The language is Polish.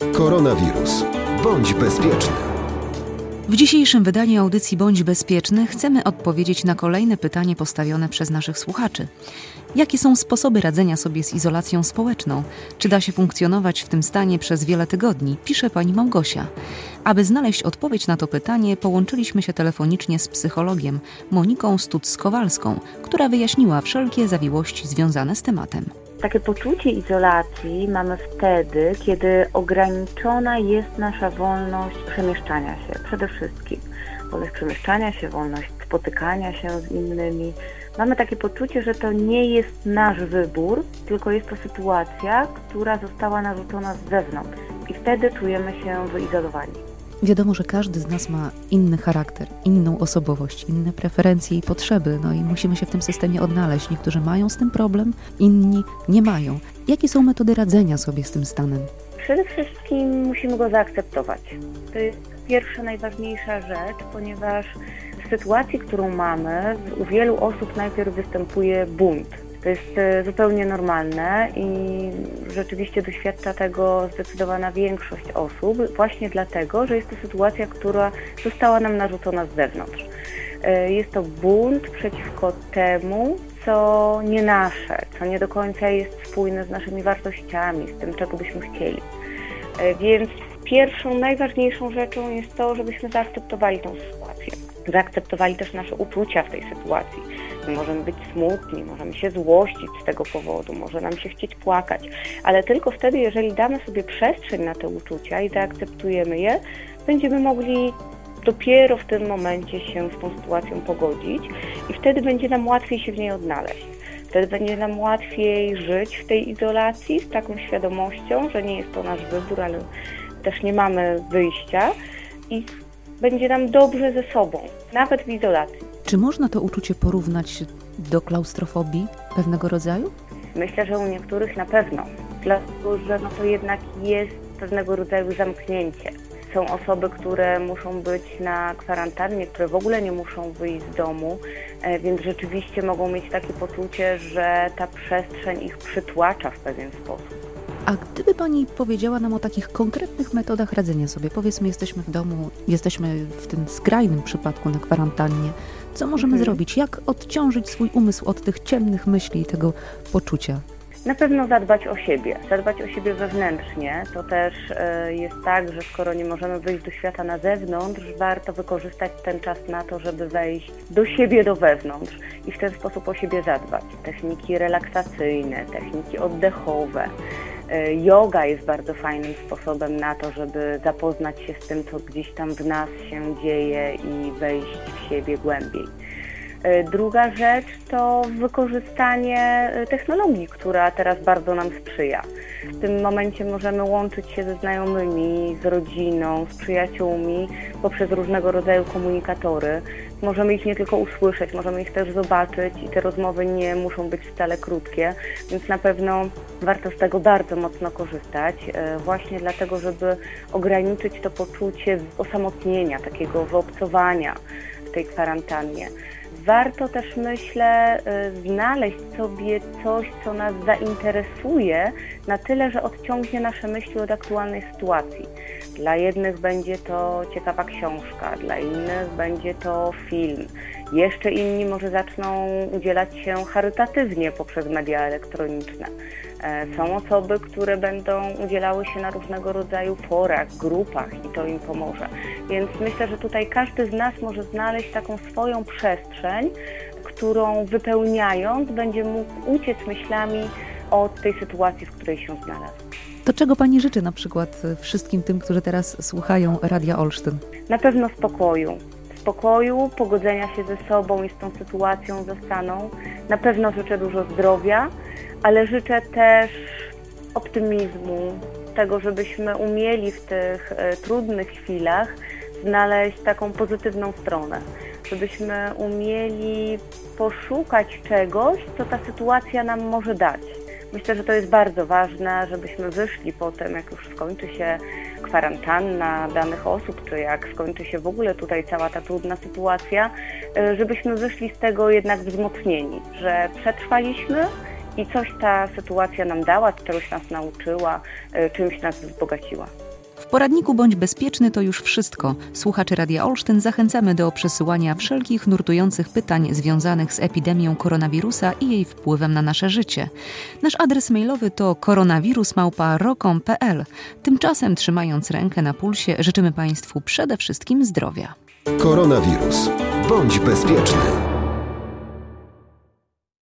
Koronawirus. Bądź bezpieczny. W dzisiejszym wydaniu audycji Bądź Bezpieczny chcemy odpowiedzieć na kolejne pytanie postawione przez naszych słuchaczy. Jakie są sposoby radzenia sobie z izolacją społeczną? Czy da się funkcjonować w tym stanie przez wiele tygodni? Pisze pani Małgosia. Aby znaleźć odpowiedź na to pytanie, połączyliśmy się telefonicznie z psychologiem Moniką Stuc-Kowalską, która wyjaśniła wszelkie zawiłości związane z tematem. Takie poczucie izolacji mamy wtedy, kiedy ograniczona jest nasza wolność przemieszczania się przede wszystkim. Wolność przemieszczania się, wolność spotykania się z innymi. Mamy takie poczucie, że to nie jest nasz wybór, tylko jest to sytuacja, która została narzucona z zewnątrz. I wtedy czujemy się wyizolowani. Wiadomo, że każdy z nas ma inny charakter, inną osobowość, inne preferencje i potrzeby, no i musimy się w tym systemie odnaleźć. Niektórzy mają z tym problem, inni nie mają. Jakie są metody radzenia sobie z tym stanem? Przede wszystkim musimy go zaakceptować. To jest pierwsza, najważniejsza rzecz, ponieważ w sytuacji, którą mamy, u wielu osób najpierw występuje bunt to jest e, zupełnie normalne i rzeczywiście doświadcza tego zdecydowana większość osób, właśnie dlatego, że jest to sytuacja, która została nam narzucona z zewnątrz. E, jest to bunt przeciwko temu, co nie nasze, co nie do końca jest spójne z naszymi wartościami, z tym, czego byśmy chcieli. E, więc pierwszą, najważniejszą rzeczą jest to, żebyśmy zaakceptowali tą sytuację. Zaakceptowali też nasze uczucia w tej sytuacji możemy być smutni, możemy się złościć z tego powodu, może nam się chcieć płakać, ale tylko wtedy, jeżeli damy sobie przestrzeń na te uczucia i zaakceptujemy je, będziemy mogli dopiero w tym momencie się z tą sytuacją pogodzić i wtedy będzie nam łatwiej się w niej odnaleźć. Wtedy będzie nam łatwiej żyć w tej izolacji z taką świadomością, że nie jest to nasz wybór, ale też nie mamy wyjścia i będzie nam dobrze ze sobą, nawet w izolacji. Czy można to uczucie porównać do klaustrofobii pewnego rodzaju? Myślę, że u niektórych na pewno, dlatego że no to jednak jest pewnego rodzaju zamknięcie. Są osoby, które muszą być na kwarantannie, które w ogóle nie muszą wyjść z domu, e, więc rzeczywiście mogą mieć takie poczucie, że ta przestrzeń ich przytłacza w pewien sposób. A gdyby Pani powiedziała nam o takich konkretnych metodach radzenia sobie, powiedzmy, jesteśmy w domu, jesteśmy w tym skrajnym przypadku na kwarantannie, co możemy mhm. zrobić? Jak odciążyć swój umysł od tych ciemnych myśli i tego poczucia? Na pewno zadbać o siebie, zadbać o siebie wewnętrznie. To też e, jest tak, że skoro nie możemy wyjść do świata na zewnątrz, warto wykorzystać ten czas na to, żeby wejść do siebie do wewnątrz i w ten sposób o siebie zadbać. Techniki relaksacyjne, techniki oddechowe. E, yoga jest bardzo fajnym sposobem na to, żeby zapoznać się z tym, co gdzieś tam w nas się dzieje i wejść w siebie głębiej. E, druga rzecz to wykorzystanie e, technologii, która teraz bardzo nam sprzyja. W tym momencie możemy łączyć się ze znajomymi, z rodziną, z przyjaciółmi poprzez różnego rodzaju komunikatory. Możemy ich nie tylko usłyszeć, możemy ich też zobaczyć i te rozmowy nie muszą być wcale krótkie, więc na pewno warto z tego bardzo mocno korzystać, e, właśnie dlatego, żeby ograniczyć to poczucie osamotnienia, takiego wyobcowania w tej kwarantannie. Warto też, myślę, y, znaleźć sobie coś, co nas zainteresuje na tyle, że odciągnie nasze myśli od aktualnej sytuacji. Dla jednych będzie to ciekawa książka, dla innych będzie to film. Jeszcze inni może zaczną udzielać się charytatywnie poprzez media elektroniczne. E, są osoby, które będą udzielały się na różnego rodzaju forach, grupach i to im pomoże. Więc myślę, że tutaj każdy z nas może znaleźć taką swoją przestrzeń, którą wypełniając będzie mógł uciec myślami od tej sytuacji, w której się znalazł. To czego Pani życzy na przykład wszystkim tym, którzy teraz słuchają Radia Olsztyn? Na pewno spokoju. Spokoju, pogodzenia się ze sobą i z tą sytuacją zostaną. Na pewno życzę dużo zdrowia, ale życzę też optymizmu, tego, żebyśmy umieli w tych e, trudnych chwilach znaleźć taką pozytywną stronę, żebyśmy umieli poszukać czegoś, co ta sytuacja nam może dać. Myślę, że to jest bardzo ważne, żebyśmy wyszli potem, jak już skończy się kwarantanna danych osób, czy jak skończy się w ogóle tutaj cała ta trudna sytuacja, e, żebyśmy wyszli z tego jednak wzmocnieni, że przetrwaliśmy, i coś ta sytuacja nam dała, czegoś nas nauczyła, e, czymś nas wzbogaciła. Poradniku Bądź Bezpieczny to już wszystko. Słuchacze Radia Olsztyn zachęcamy do przesyłania wszelkich nurtujących pytań związanych z epidemią koronawirusa i jej wpływem na nasze życie. Nasz adres mailowy to koronawirusmałpa.rokom.pl. Tymczasem trzymając rękę na pulsie życzymy Państwu przede wszystkim zdrowia. Koronawirus. Bądź bezpieczny.